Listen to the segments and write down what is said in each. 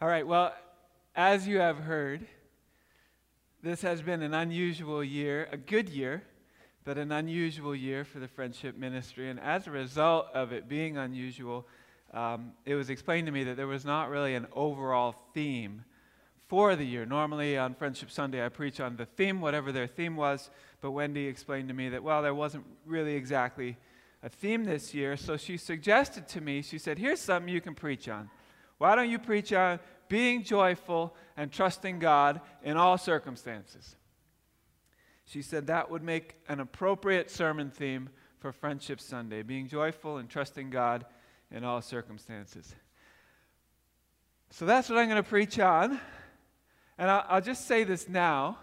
All right, well, as you have heard, this has been an unusual year, a good year, but an unusual year for the friendship ministry. And as a result of it being unusual, um, it was explained to me that there was not really an overall theme for the year. Normally on Friendship Sunday, I preach on the theme, whatever their theme was, but Wendy explained to me that, well, there wasn't really exactly a theme this year. So she suggested to me, she said, here's something you can preach on. Why don't you preach on being joyful and trusting God in all circumstances? She said that would make an appropriate sermon theme for Friendship Sunday being joyful and trusting God in all circumstances. So that's what I'm going to preach on. And I'll, I'll just say this now,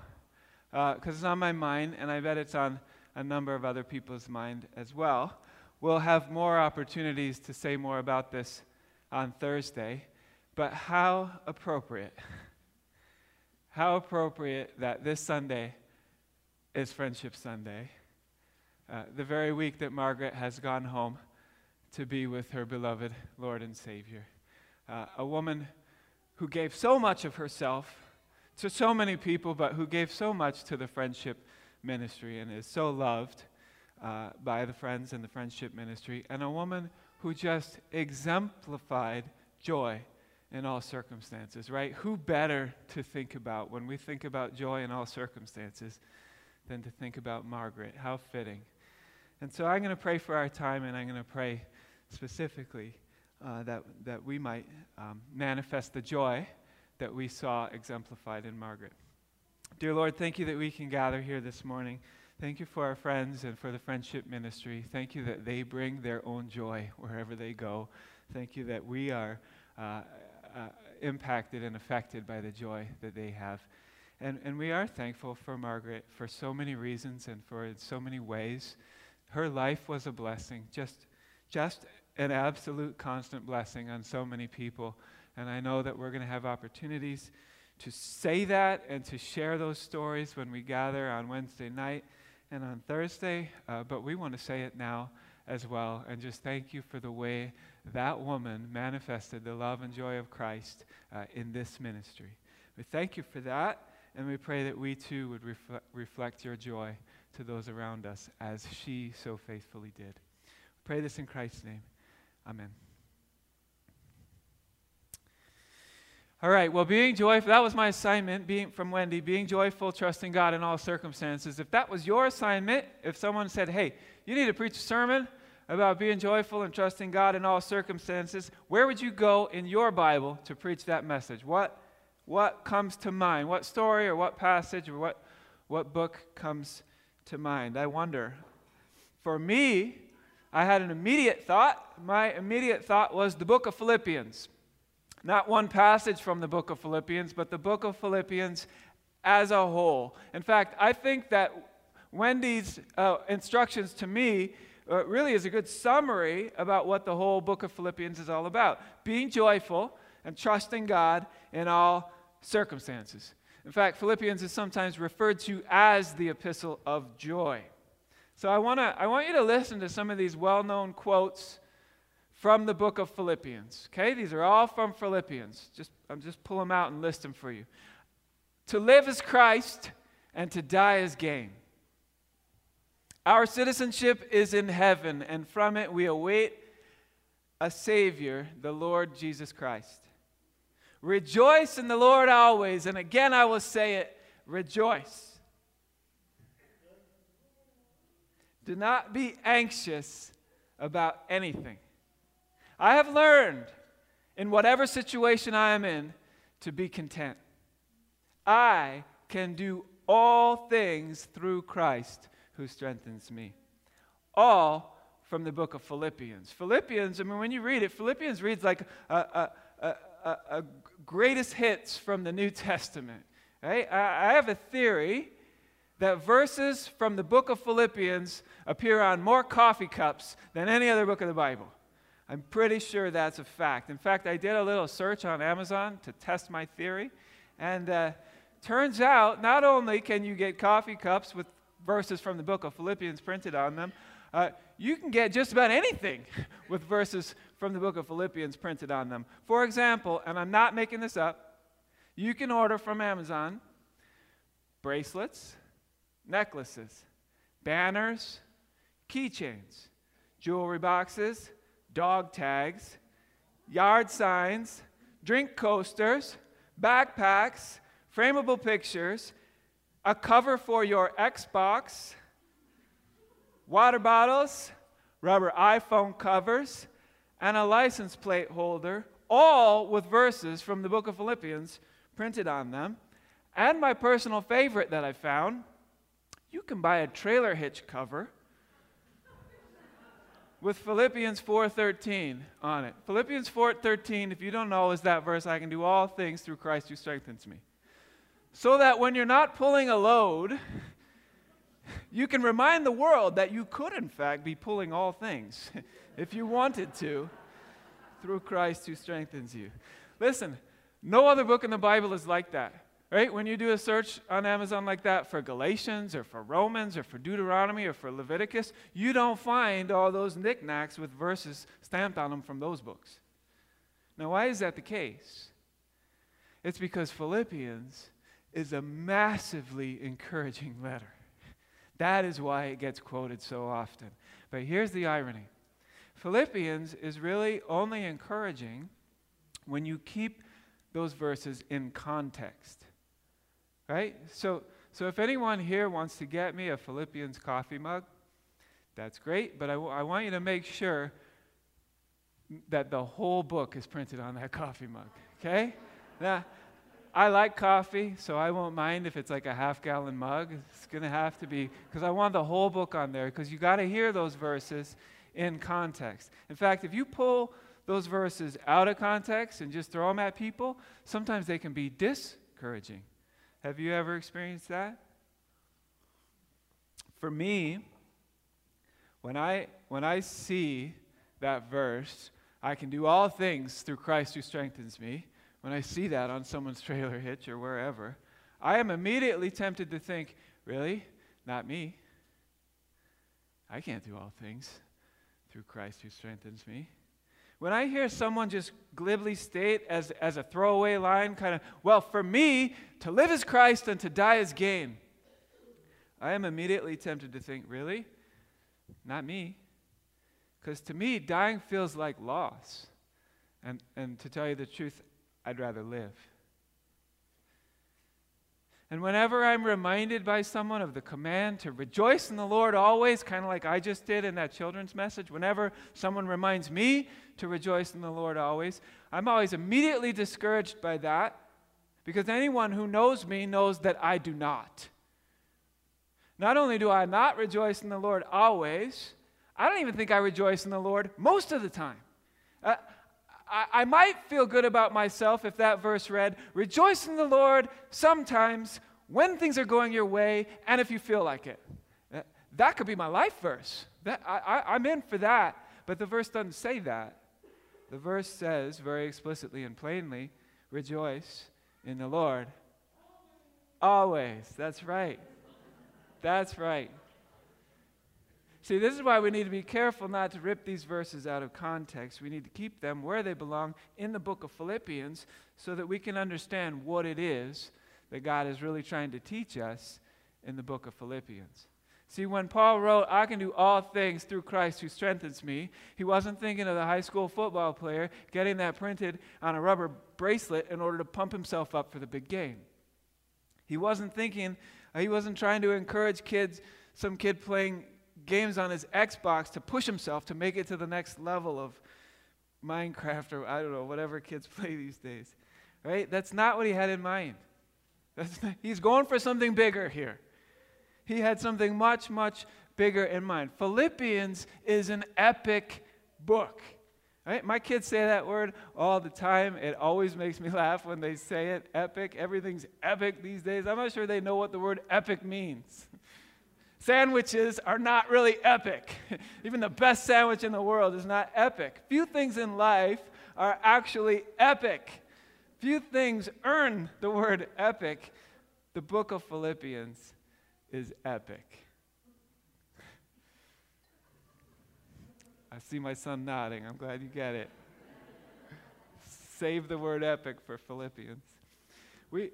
because uh, it's on my mind, and I bet it's on a number of other people's mind as well. We'll have more opportunities to say more about this on Thursday. But how appropriate, how appropriate that this Sunday is Friendship Sunday, uh, the very week that Margaret has gone home to be with her beloved Lord and Savior. Uh, a woman who gave so much of herself to so many people, but who gave so much to the friendship ministry and is so loved uh, by the friends in the friendship ministry, and a woman who just exemplified joy in all circumstances, right? Who better to think about when we think about joy in all circumstances than to think about Margaret? How fitting. And so I'm going to pray for our time, and I'm going to pray specifically uh, that, that we might um, manifest the joy that we saw exemplified in Margaret. Dear Lord, thank you that we can gather here this morning. Thank you for our friends and for the friendship ministry. Thank you that they bring their own joy wherever they go. Thank you that we are uh, uh, impacted and affected by the joy that they have. And, and we are thankful for Margaret for so many reasons and for in so many ways. Her life was a blessing, just, just an absolute constant blessing on so many people. And I know that we're going to have opportunities to say that and to share those stories when we gather on Wednesday night and on Thursday. Uh, but we want to say it now as well and just thank you for the way that woman manifested the love and joy of Christ uh, in this ministry. We thank you for that, and we pray that we too would refle- reflect your joy to those around us as she so faithfully did. We pray this in Christ's name. Amen. All right, well, being joyful, that was my assignment being from Wendy, being joyful, trusting God in all circumstances. If that was your assignment, if someone said, hey, you need to preach a sermon about being joyful and trusting God in all circumstances, where would you go in your Bible to preach that message? What, what comes to mind? What story or what passage or what, what book comes to mind? I wonder. For me, I had an immediate thought. My immediate thought was the book of Philippians. Not one passage from the book of Philippians, but the book of Philippians as a whole. In fact, I think that Wendy's uh, instructions to me uh, really is a good summary about what the whole book of Philippians is all about being joyful and trusting God in all circumstances. In fact, Philippians is sometimes referred to as the epistle of joy. So I, wanna, I want you to listen to some of these well known quotes from the book of Philippians. Okay, these are all from Philippians. Just I'm just pull them out and list them for you. To live is Christ, and to die is gain. Our citizenship is in heaven, and from it we await a Savior, the Lord Jesus Christ. Rejoice in the Lord always, and again I will say it rejoice. Do not be anxious about anything. I have learned in whatever situation I am in to be content. I can do all things through Christ who strengthens me. All from the book of Philippians. Philippians, I mean, when you read it, Philippians reads like a, a, a, a greatest hits from the New Testament. Right? I, I have a theory that verses from the book of Philippians appear on more coffee cups than any other book of the Bible. I'm pretty sure that's a fact. In fact, I did a little search on Amazon to test my theory, and uh, turns out not only can you get coffee cups with verses from the book of Philippians printed on them, uh, you can get just about anything with verses from the book of Philippians printed on them. For example, and I'm not making this up, you can order from Amazon bracelets, necklaces, banners, keychains, jewelry boxes, dog tags, yard signs, drink coasters, backpacks, frameable pictures, a cover for your Xbox, water bottles, rubber iPhone covers, and a license plate holder, all with verses from the book of Philippians printed on them. And my personal favorite that I found you can buy a trailer hitch cover with Philippians 4:13 on it. Philippians 4:13, if you don't know, is that verse I can do all things through Christ who strengthens me. So that when you're not pulling a load, you can remind the world that you could in fact be pulling all things if you wanted to through Christ who strengthens you. Listen, no other book in the Bible is like that. Right? When you do a search on Amazon like that for Galatians or for Romans or for Deuteronomy or for Leviticus, you don't find all those knickknacks with verses stamped on them from those books. Now, why is that the case? It's because Philippians is a massively encouraging letter. That is why it gets quoted so often. But here's the irony Philippians is really only encouraging when you keep those verses in context. Right? So, so if anyone here wants to get me a Philippians coffee mug, that's great, but I, w- I want you to make sure that the whole book is printed on that coffee mug. Okay? Now, I like coffee, so I won't mind if it's like a half gallon mug. It's going to have to be, because I want the whole book on there, because you got to hear those verses in context. In fact, if you pull those verses out of context and just throw them at people, sometimes they can be discouraging. Have you ever experienced that? For me, when I, when I see that verse, I can do all things through Christ who strengthens me. When I see that on someone's trailer hitch or wherever, I am immediately tempted to think, really? Not me. I can't do all things through Christ who strengthens me. When I hear someone just glibly state as, as a throwaway line, kind of, well, for me, to live is Christ and to die is gain, I am immediately tempted to think, really? Not me. Because to me, dying feels like loss. And, and to tell you the truth, I'd rather live. And whenever I'm reminded by someone of the command to rejoice in the Lord always, kind of like I just did in that children's message, whenever someone reminds me to rejoice in the Lord always, I'm always immediately discouraged by that because anyone who knows me knows that I do not. Not only do I not rejoice in the Lord always, I don't even think I rejoice in the Lord most of the time. Uh, I, I might feel good about myself if that verse read, Rejoice in the Lord sometimes when things are going your way and if you feel like it. That, could be my life verse. That, I, I, I'm in for that. But the verse doesn't say that. The verse says very explicitly and plainly, Rejoice in the Lord. Always. That's right. That's right. See, this is why we need to be careful not to rip these verses out of context. We need to keep them where they belong in the book of Philippians so that we can understand what it is that God is really trying to teach us in the book of Philippians. See, when Paul wrote, I can do all things through Christ who strengthens me, he wasn't thinking of the high school football player getting that printed on a rubber bracelet in order to pump himself up for the big game. He wasn't thinking, he wasn't trying to encourage kids, some kid playing games on his Xbox to push himself to make it to the next level of Minecraft or I don't know, whatever kids play these days. Right? That's not what he had in mind. Not, he's going for something bigger here. He had something much, much bigger in mind. Philippians is an epic book. Right? My kids say that word all the time. It always makes me laugh when they say it. Epic. Everything's epic these days. I'm not sure they know what the word epic means. Sandwiches are not really epic. Even the best sandwich in the world is not epic. Few things in life are actually epic. Few things earn the word epic. The book of Philippians is epic. I see my son nodding. I'm glad you get it. Save the word epic for Philippians. We,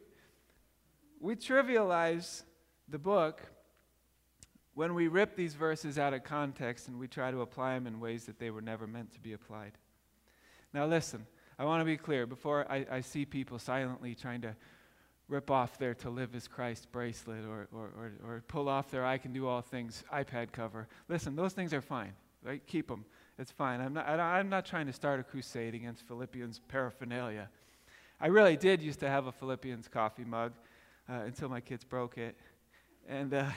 we trivialize the book when we rip these verses out of context and we try to apply them in ways that they were never meant to be applied. Now, listen, I want to be clear before I, I see people silently trying to rip off their To Live as Christ bracelet or, or, or, or pull off their I Can Do All Things iPad cover. Listen, those things are fine, right? Keep them. It's fine. I'm not, I'm not trying to start a crusade against Philippians paraphernalia. I really did used to have a Philippians coffee mug uh, until my kids broke it. And. Uh,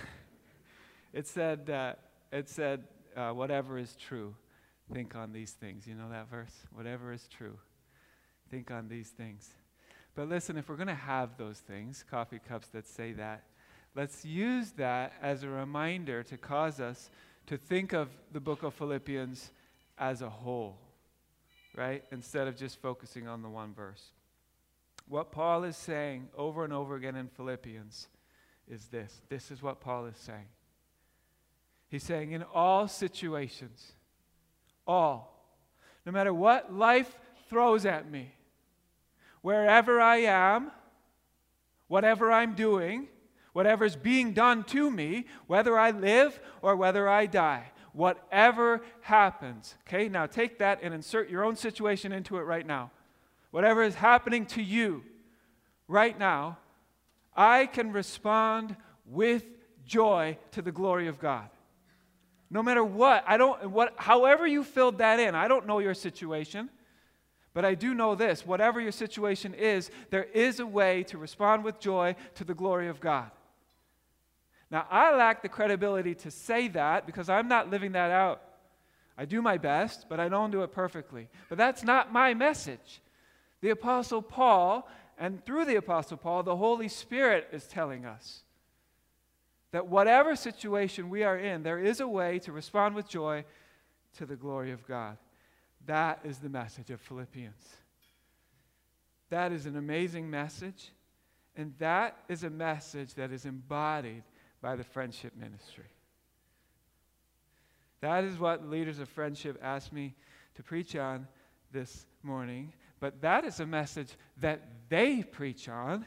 it said, uh, it said uh, whatever is true, think on these things. You know that verse? Whatever is true, think on these things. But listen, if we're going to have those things, coffee cups that say that, let's use that as a reminder to cause us to think of the book of Philippians as a whole, right? Instead of just focusing on the one verse. What Paul is saying over and over again in Philippians is this. This is what Paul is saying. He's saying, in all situations, all, no matter what life throws at me, wherever I am, whatever I'm doing, whatever's being done to me, whether I live or whether I die, whatever happens. Okay, now take that and insert your own situation into it right now. Whatever is happening to you right now, I can respond with joy to the glory of God. No matter what, I don't what however you filled that in, I don't know your situation. But I do know this whatever your situation is, there is a way to respond with joy to the glory of God. Now, I lack the credibility to say that because I'm not living that out. I do my best, but I don't do it perfectly. But that's not my message. The Apostle Paul, and through the Apostle Paul, the Holy Spirit is telling us that whatever situation we are in, there is a way to respond with joy to the glory of God. That is the message of Philippians. That is an amazing message, and that is a message that is embodied by the friendship ministry. That is what leaders of friendship asked me to preach on this morning. But that is a message that they preach on,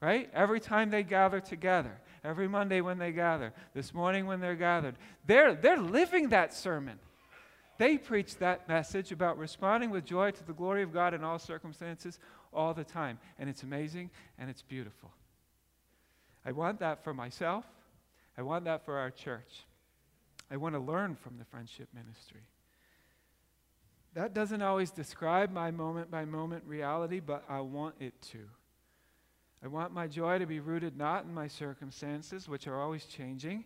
right? Every time they gather together every Monday when they gather, this morning when they're gathered. They're, they're living that sermon. They preach that message about responding with joy to the glory of God in all circumstances all the time. And it's amazing and it's beautiful. I want that for myself. I want that for our church. I want to learn from the friendship ministry. That doesn't always describe my moment by moment reality, but I want it to. I want my joy to be rooted not in my circumstances, which are always changing,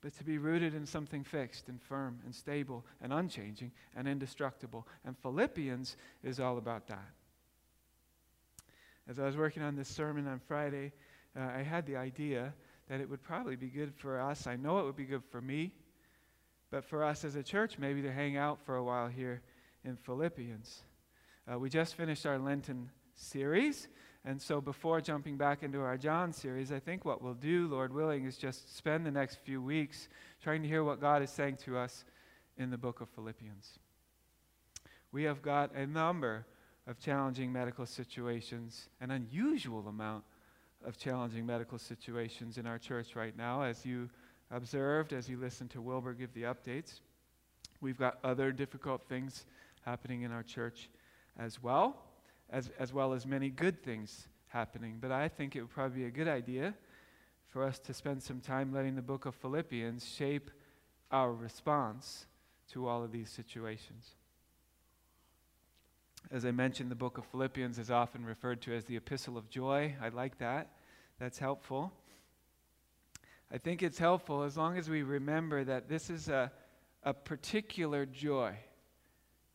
but to be rooted in something fixed and firm and stable and unchanging and indestructible. And Philippians is all about that. As I was working on this sermon on Friday, uh, I had the idea that it would probably be good for us. I know it would be good for me, but for us as a church, maybe to hang out for a while here in Philippians. Uh, we just finished our Lenten series. And so, before jumping back into our John series, I think what we'll do, Lord willing, is just spend the next few weeks trying to hear what God is saying to us in the book of Philippians. We have got a number of challenging medical situations, an unusual amount of challenging medical situations in our church right now, as you observed, as you listened to Wilbur give the updates. We've got other difficult things happening in our church as well as, as well as many good things happening. But I think it would probably be a good idea for us to spend some time letting the book of Philippians shape our response to all of these situations. As I mentioned, the book of Philippians is often referred to as the epistle of joy. I like that. That's helpful. I think it's helpful as long as we remember that this is a, a particular joy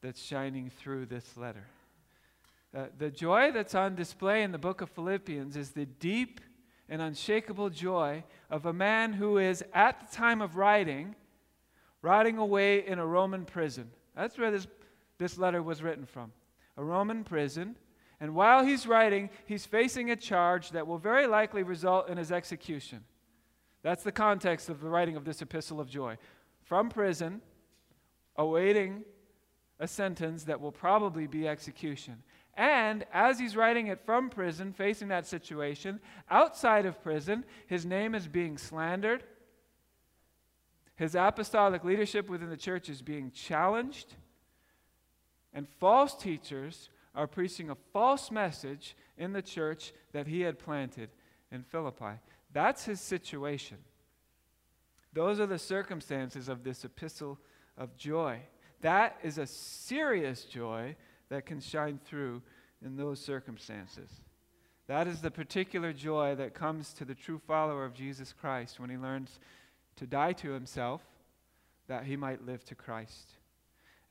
that's shining through this letter. Uh, the joy that's on display in the book of Philippians is the deep and unshakable joy of a man who is, at the time of writing, rotting away in a Roman prison. That's where this, this letter was written from a Roman prison. And while he's writing, he's facing a charge that will very likely result in his execution. That's the context of the writing of this epistle of joy. From prison, awaiting a sentence that will probably be execution. And as he's writing it from prison, facing that situation, outside of prison, his name is being slandered. His apostolic leadership within the church is being challenged. And false teachers are preaching a false message in the church that he had planted in Philippi. That's his situation. Those are the circumstances of this epistle of joy. That is a serious joy that can shine through in those circumstances. That is the particular joy that comes to the true follower of Jesus Christ when he learns to die to himself that he might live to Christ.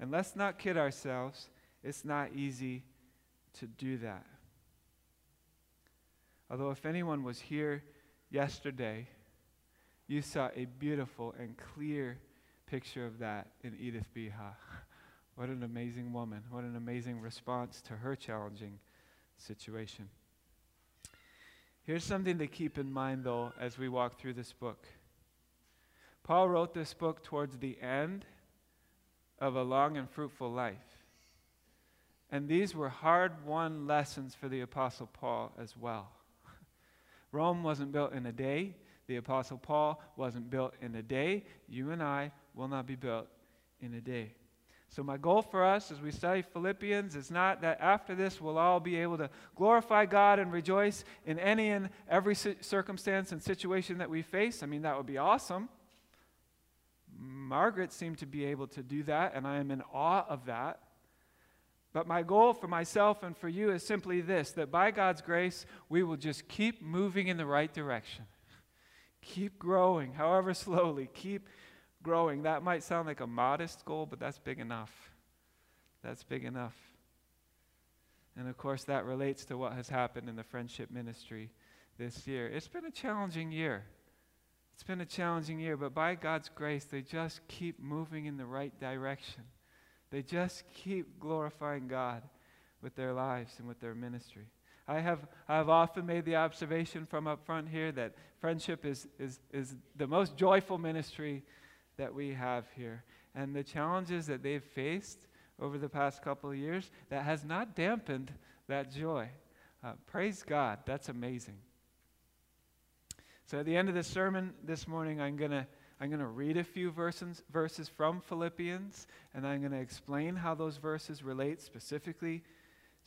And let's not kid ourselves, it's not easy to do that. Although, if anyone was here yesterday, you saw a beautiful and clear picture of that in Edith Beha. What an amazing woman. What an amazing response to her challenging situation. Here's something to keep in mind, though, as we walk through this book. Paul wrote this book towards the end of a long and fruitful life. And these were hard won lessons for the Apostle Paul as well. Rome wasn't built in a day. The Apostle Paul wasn't built in a day. You and I will not be built in a day. So, my goal for us as we study Philippians is not that after this we'll all be able to glorify God and rejoice in any and every circumstance and situation that we face. I mean, that would be awesome. Margaret seemed to be able to do that, and I am in awe of that. But my goal for myself and for you is simply this that by God's grace, we will just keep moving in the right direction. Keep growing, however slowly. Keep growing. That might sound like a modest goal, but that's big enough. That's big enough. And of course, that relates to what has happened in the friendship ministry this year. It's been a challenging year. It's been a challenging year, but by God's grace, they just keep moving in the right direction. They just keep glorifying God with their lives and with their ministry. I have, I have often made the observation from up front here that friendship is, is, is the most joyful ministry that we have here. And the challenges that they've faced over the past couple of years, that has not dampened that joy. Uh, praise God. That's amazing. So at the end of the sermon this morning, I'm going to I'm going to read a few verses, verses from Philippians, and I'm going to explain how those verses relate specifically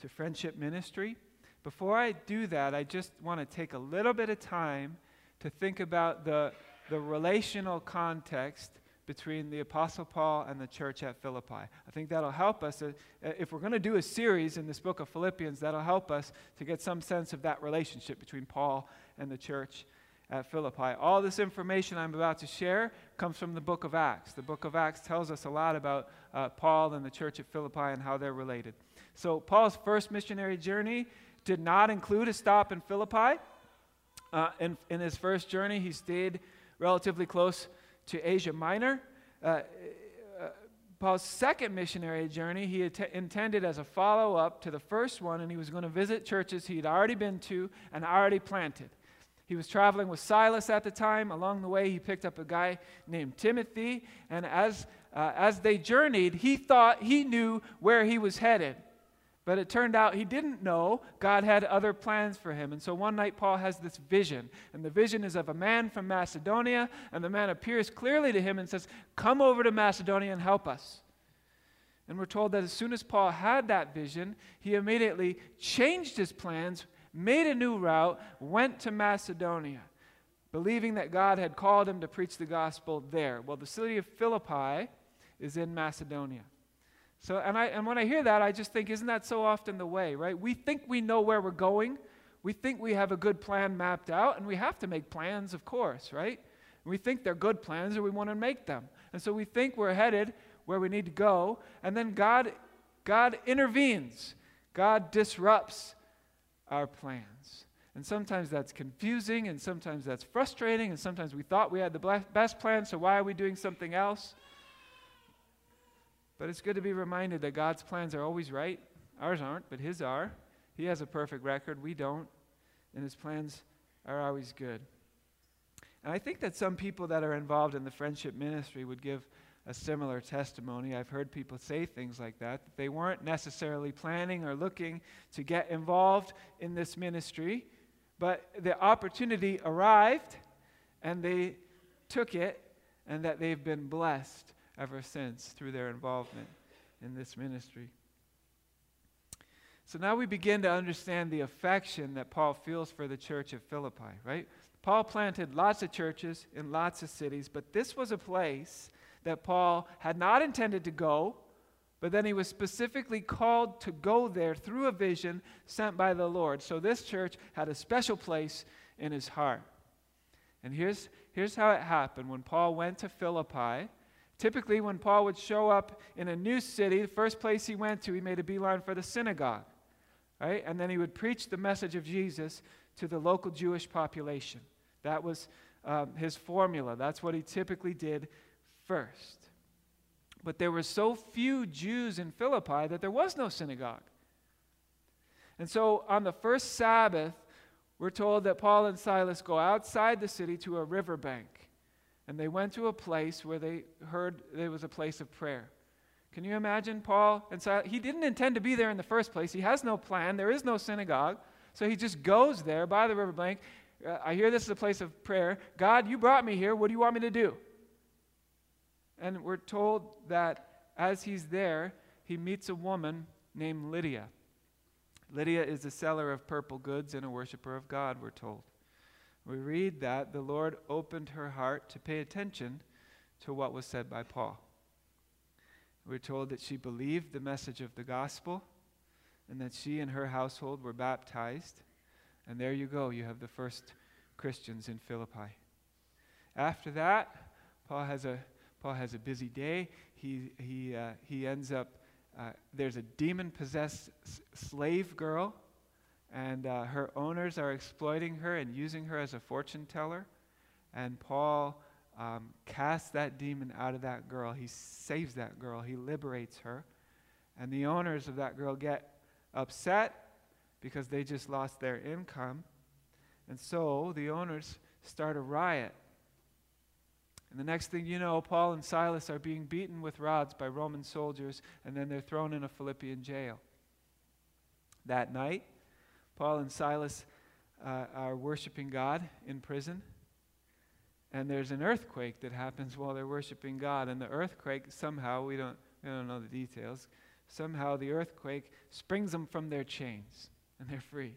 to friendship ministry. Before I do that, I just want to take a little bit of time to think about the, the relational context between the Apostle Paul and the church at Philippi. I think that'll help us. Uh, if we're going to do a series in this book of Philippians, that'll help us to get some sense of that relationship between Paul and the church at Philippi. All this information I'm about to share comes from the book of Acts. The book of Acts tells us a lot about uh, Paul and the church at Philippi and how they're related. So, Paul's first missionary journey did not include a stop in Philippi. Uh, in, in his first journey, he stayed relatively close to Asia Minor. Uh, uh, Paul's second missionary journey, he intended as a follow up to the first one, and he was going to visit churches he'd already been to and already planted. He was traveling with Silas at the time. Along the way, he picked up a guy named Timothy, and as, uh, as they journeyed, he thought he knew where he was headed. But it turned out he didn't know God had other plans for him. And so one night, Paul has this vision. And the vision is of a man from Macedonia. And the man appears clearly to him and says, Come over to Macedonia and help us. And we're told that as soon as Paul had that vision, he immediately changed his plans, made a new route, went to Macedonia, believing that God had called him to preach the gospel there. Well, the city of Philippi is in Macedonia. So, and, I, and when I hear that, I just think, isn't that so often the way, right? We think we know where we're going. We think we have a good plan mapped out, and we have to make plans, of course, right? We think they're good plans, or we want to make them. And so we think we're headed where we need to go, and then God, God intervenes. God disrupts our plans. And sometimes that's confusing, and sometimes that's frustrating, and sometimes we thought we had the best plan, so why are we doing something else? But it's good to be reminded that God's plans are always right. Ours aren't, but His are. He has a perfect record. We don't. And His plans are always good. And I think that some people that are involved in the friendship ministry would give a similar testimony. I've heard people say things like that, that they weren't necessarily planning or looking to get involved in this ministry, but the opportunity arrived and they took it, and that they've been blessed ever since through their involvement in this ministry. So now we begin to understand the affection that Paul feels for the church of Philippi, right? Paul planted lots of churches in lots of cities, but this was a place that Paul had not intended to go, but then he was specifically called to go there through a vision sent by the Lord. So this church had a special place in his heart. And here's, here's how it happened. When Paul went to Philippi, typically when Paul would show up in a new city, the first place he went to, he made a beeline for the synagogue. Right? And then he would preach the message of Jesus to the local Jewish population. That was um, his formula. That's what he typically did first. But there were so few Jews in Philippi that there was no synagogue. And so on the first Sabbath, we're told that Paul and Silas go outside the city to a riverbank. And they went to a place where they heard there was a place of prayer. Can you imagine Paul and Silas? He didn't intend to be there in the first place. He has no plan. There is no synagogue. So he just goes there by the riverbank. Uh, I hear this is a place of prayer. God, you brought me here. What do you want me to do? And we're told that as he's there, he meets a woman named Lydia. Lydia is a seller of purple goods and a worshiper of God, we're told. We read that the Lord opened her heart to pay attention to what was said by Paul. We're told that she believed the message of the gospel and that she and her household were baptized. And there you go, you have the first Christians in Philippi. After that, Paul has a, Paul has a busy day. He, he, uh, he ends up uh, there's a demon possessed slave girl, and uh, her owners are exploiting her and using her as a fortune teller. And Paul um, casts that demon out of that girl. He saves that girl, he liberates her. And the owners of that girl get upset because they just lost their income. And so the owners start a riot and the next thing you know, Paul and Silas are being beaten with rods by Roman soldiers, and then they're thrown in a Philippian jail. That night, Paul and Silas uh, are worshiping God in prison, and there's an earthquake that happens while they're worshiping God. And the earthquake, somehow, we don't, we don't know the details, somehow the earthquake springs them from their chains, and they're free.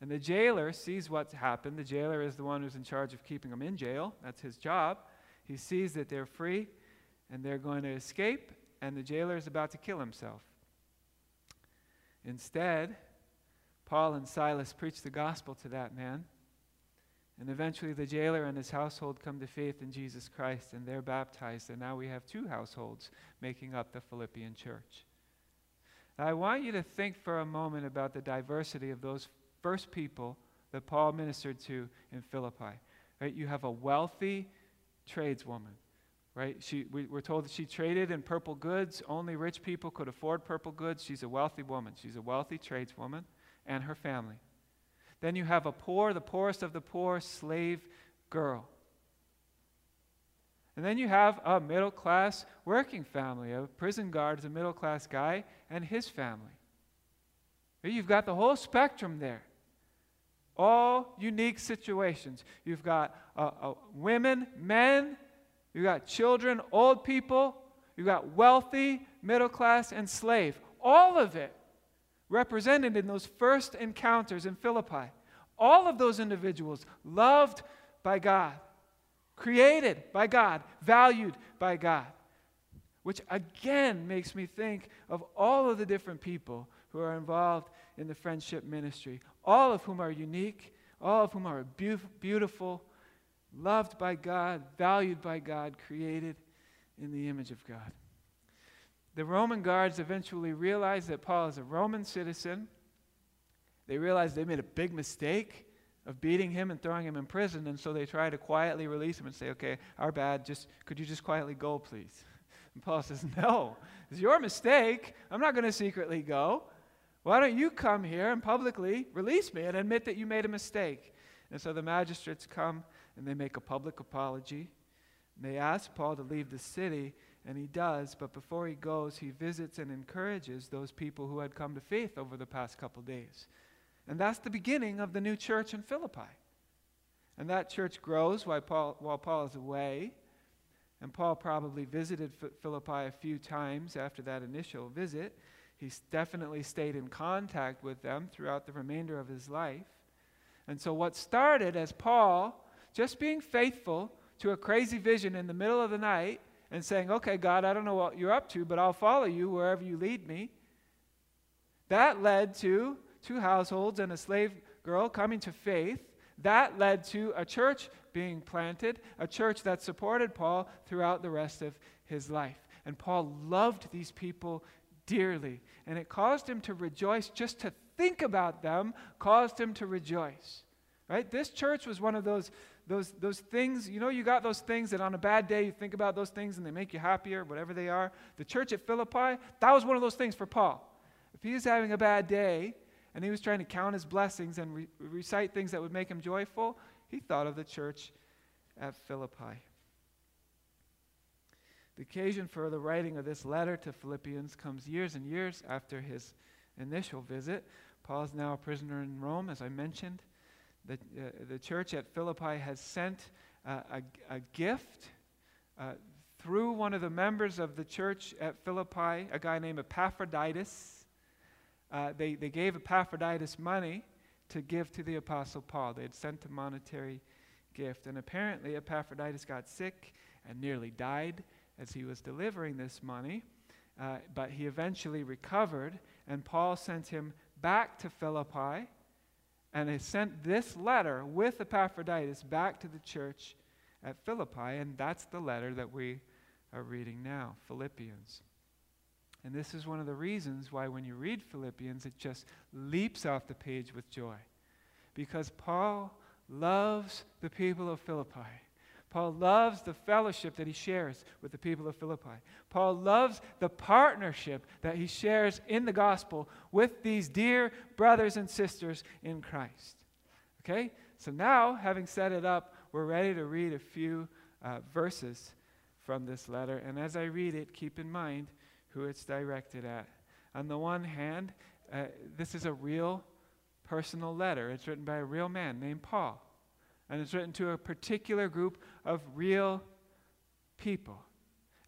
And the jailer sees what's happened. The jailer is the one who's in charge of keeping them in jail, that's his job. He sees that they're free and they're going to escape, and the jailer is about to kill himself. Instead, Paul and Silas preach the gospel to that man. And eventually, the jailer and his household come to faith in Jesus Christ, and they're baptized. And now we have two households making up the Philippian church. I want you to think for a moment about the diversity of those first people that Paul ministered to in Philippi. Right? You have a wealthy, tradeswoman, right? She, we, we're told that she traded in purple goods. Only rich people could afford purple goods. She's a wealthy woman. She's a wealthy tradeswoman and her family. Then you have a poor, the poorest of the poor, slave girl. And then you have a middle class working family. A prison guard is a middle class guy and his family. You've got the whole spectrum there. All unique situations. You've got uh, uh, women, men, you've got children, old people, you've got wealthy, middle class, and slave. All of it represented in those first encounters in Philippi. All of those individuals loved by God, created by God, valued by God. Which again makes me think of all of the different people who are involved in the friendship ministry, all of whom are unique, all of whom are beautiful, loved by God, valued by God, created in the image of God. The Roman guards eventually realized that Paul is a Roman citizen. They realized they made a big mistake of beating him and throwing him in prison, and so they try to quietly release him and say, Okay, our bad, just could you just quietly go, please? And Paul says, No, it's your mistake. I'm not going to secretly go. Why don't you come here and publicly release me and admit that you made a mistake? And so the magistrates come and they make a public apology. They ask Paul to leave the city. and he does, but before he goes, he visits and encourages those people who had come to faith over the past couple days. And that's the beginning of the new church in Philippi. And that church grows while Paul, while Paul is away. And Paul probably visited Philippi a few times after that initial visit. He definitely stayed in contact with them throughout the remainder of his life. And so, what started as Paul just being faithful to a crazy vision in the middle of the night and saying, Okay, God, I don't know what you're up to, but I'll follow you wherever you lead me. That led to two households and a slave girl coming to faith. That led to a church being planted, a church that supported Paul throughout the rest of his life. And Paul loved these people dearly, and it caused him to rejoice. Just to think about them caused him to rejoice. Right? This church was one of those those, those things, you know, you got those things that on a bad day you think about those things and they make you happier, whatever they are. The church at Philippi, that was one of those things for Paul. If he was having a bad day and he was trying to count his blessings and re- recite things that would make him joyful, he thought of the church at Philippi. The occasion for the writing of this letter to Philippians comes years and years after his initial visit. Paul is now a prisoner in Rome, as I mentioned the, uh, the church at Philippi has sent uh, a, a, gift uh, through one of the members of the church at Philippi, a guy named Epaphroditus. Uh, they, they gave Epaphroditus money to give to the Apostle Paul. They had sent a monetary gift. And apparently, Epaphroditus got sick and nearly died as he was delivering this money. Uh, but he eventually recovered, and Paul sent him back to Philippi and he sent this letter with Epaphroditus back to the church at Philippi, and that's the letter that we are reading now, Philippians. And this is one of the reasons why when you read Philippians, it just leaps off the page with joy. Because Paul loves the people of Philippi. Paul loves the fellowship that he shares with the people of Philippi. Paul loves the partnership that he shares in the gospel with these dear brothers and sisters in Christ. Okay? So now, having set it up, we're ready to read a few uh, verses from this letter. And as I read it, keep in mind who it's directed at. On the one hand, uh, this is a real personal letter. It's written by a real man named Paul and it's written to a particular group of real people.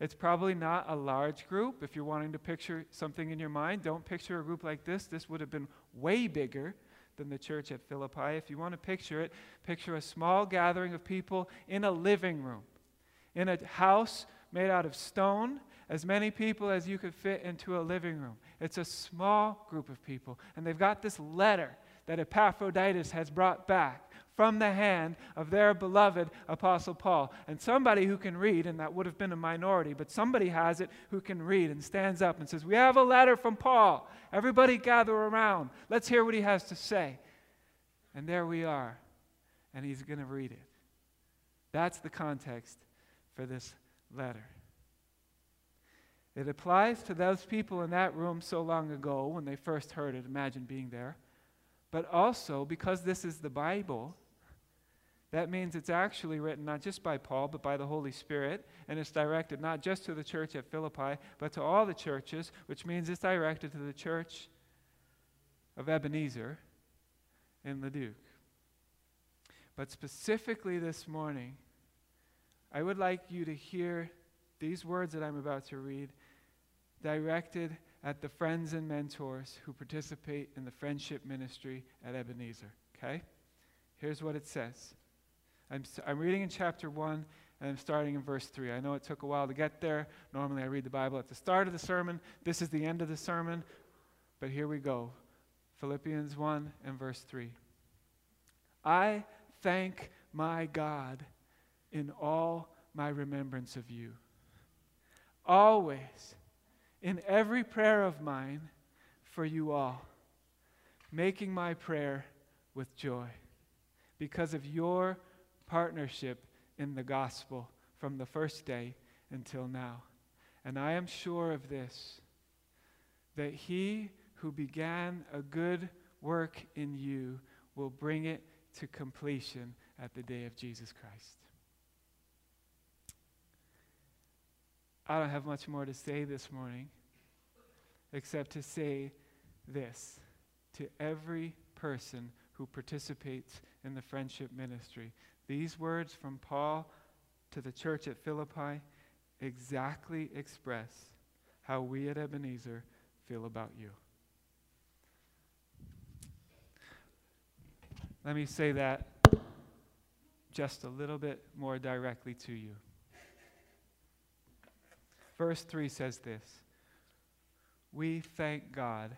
It's probably not a large group. If you're wanting to picture something in your mind, don't picture a group like this. This would have been way bigger than the church at Philippi. If you want to picture it, picture a small gathering of people in a living room, in a house made out of stone, as many people as you could fit into a living room. It's a small group of people, and they've got this letter that Epaphroditus has brought back from the hand of their beloved Apostle Paul. And somebody who can read, and that would have been a minority, but somebody has it who can read and stands up and says, We have a letter from Paul. Everybody gather around. Let's hear what he has to say. And there we are. And he's going to read it. That's the context for this letter. It applies to those people in that room so long ago when they first heard it. Imagine being there. But also, because this is the Bible, that means it's actually written not just by Paul, but by the Holy Spirit, and it's directed not just to the church at Philippi, but to all the churches, which means it's directed to the church of Ebenezer in Leduc. But specifically this morning, I would like you to hear these words that I'm about to read directed at the friends and mentors who participate in the friendship ministry at Ebenezer. Okay? Here's what it says I'm, I'm reading in chapter 1 and I'm starting in verse 3. I know it took a while to get there. Normally I read the Bible at the start of the sermon. This is the end of the sermon. But here we go Philippians 1 and verse 3. I thank my God in all my remembrance of you. Always, in every prayer of mine, for you all, making my prayer with joy because of your partnership in the gospel from the first day until now. And I am sure of this that he who began a good work in you will bring it to completion at the day of Jesus Christ. I don't have much more to say this morning except to say this to every person who participates in the friendship ministry. These words from Paul to the church at Philippi exactly express how we at Ebenezer feel about you. Let me say that just a little bit more directly to you. Verse 3 says this We thank God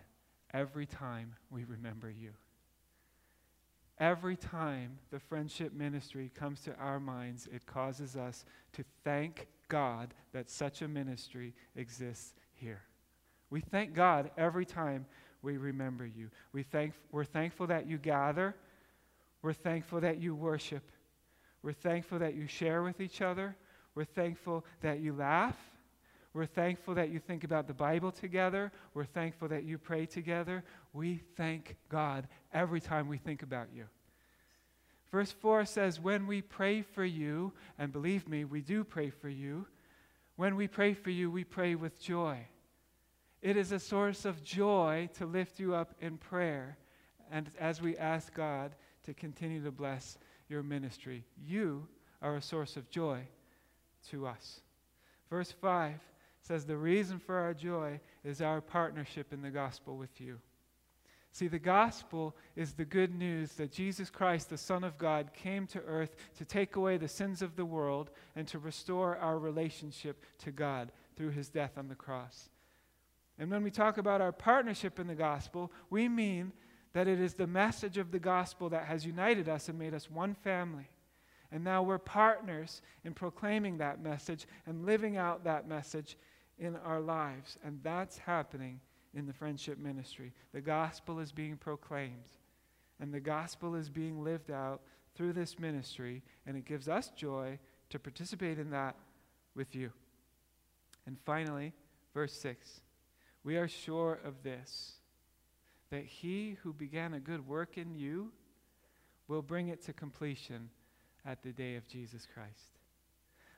every time we remember you. Every time the friendship ministry comes to our minds, it causes us to thank God that such a ministry exists here. We thank God every time we remember you. We thank, we're thankful that you gather. We're thankful that you worship. We're thankful that you share with each other. We're thankful that you laugh. We're thankful that you think about the Bible together. We're thankful that you pray together. We thank God every time we think about you. Verse 4 says, When we pray for you, and believe me, we do pray for you, when we pray for you, we pray with joy. It is a source of joy to lift you up in prayer. And as we ask God to continue to bless your ministry, you are a source of joy to us. Verse 5 says, The reason for our joy is our partnership in the gospel with you. See, the gospel is the good news that Jesus Christ, the Son of God, came to earth to take away the sins of the world and to restore our relationship to God through his death on the cross. And when we talk about our partnership in the gospel, we mean that it is the message of the gospel that has united us and made us one family. And now we're partners in proclaiming that message and living out that message in our lives. And that's happening in the friendship ministry. The gospel is being proclaimed, and the gospel is being lived out through this ministry, and it gives us joy to participate in that with you. And finally, verse 6 we are sure of this that he who began a good work in you will bring it to completion at the day of Jesus Christ.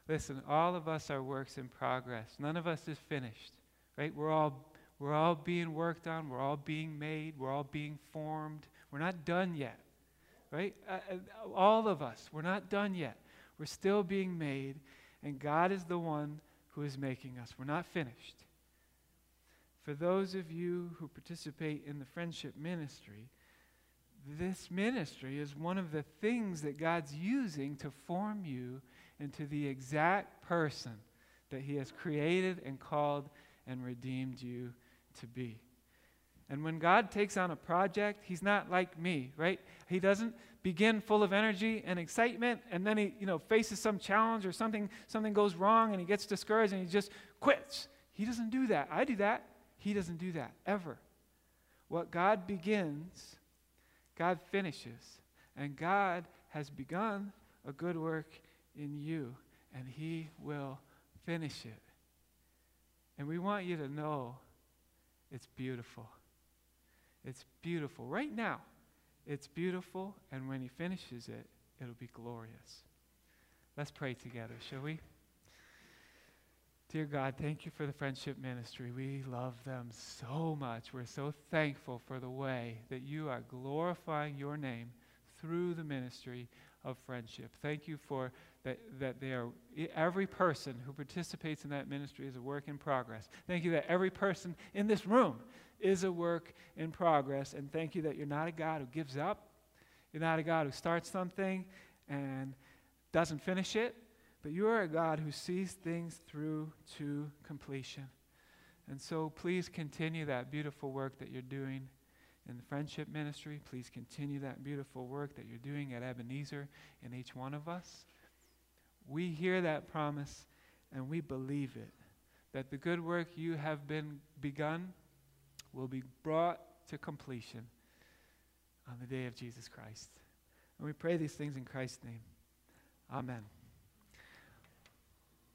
Listen, all of us are works in progress. None of us is finished, right? We're all, we're all being worked on. We're all being made. We're all being formed. We're not done yet, right? Uh, uh, all of us, we're not done yet. We're still being made, and God is the one who is making us. We're not finished. For those of you who participate in the friendship ministry, this ministry is one of the things that God's using to form you into the exact person that He has created and called and redeemed you to be. And when God takes on a project, He's not like me, right? He doesn't begin full of energy and excitement and then he, you know, faces some challenge or something, something goes wrong and he gets discouraged and he just quits. He doesn't do that. I do that. He doesn't do that, ever. What God begins, God finishes. And God has begun a good work in you, and He will finish it. And we want you to know it's beautiful. It's beautiful. Right now, it's beautiful, and when He finishes it, it'll be glorious. Let's pray together, shall we? Dear God, thank you for the friendship ministry. We love them so much. We're so thankful for the way that you are glorifying your name through the ministry of friendship. Thank you for that, that they are, every person who participates in that ministry is a work in progress. Thank you that every person in this room is a work in progress. And thank you that you're not a God who gives up. You're not a God who starts something and doesn't finish it but you are a God who sees things through to completion. And so please continue that beautiful work that you're doing in the friendship ministry. Please continue that beautiful work that you're doing at Ebenezer in each one of us. We hear that promise and we believe it that the good work you have been begun will be brought to completion on the day of Jesus Christ. And we pray these things in Christ's name. Amen.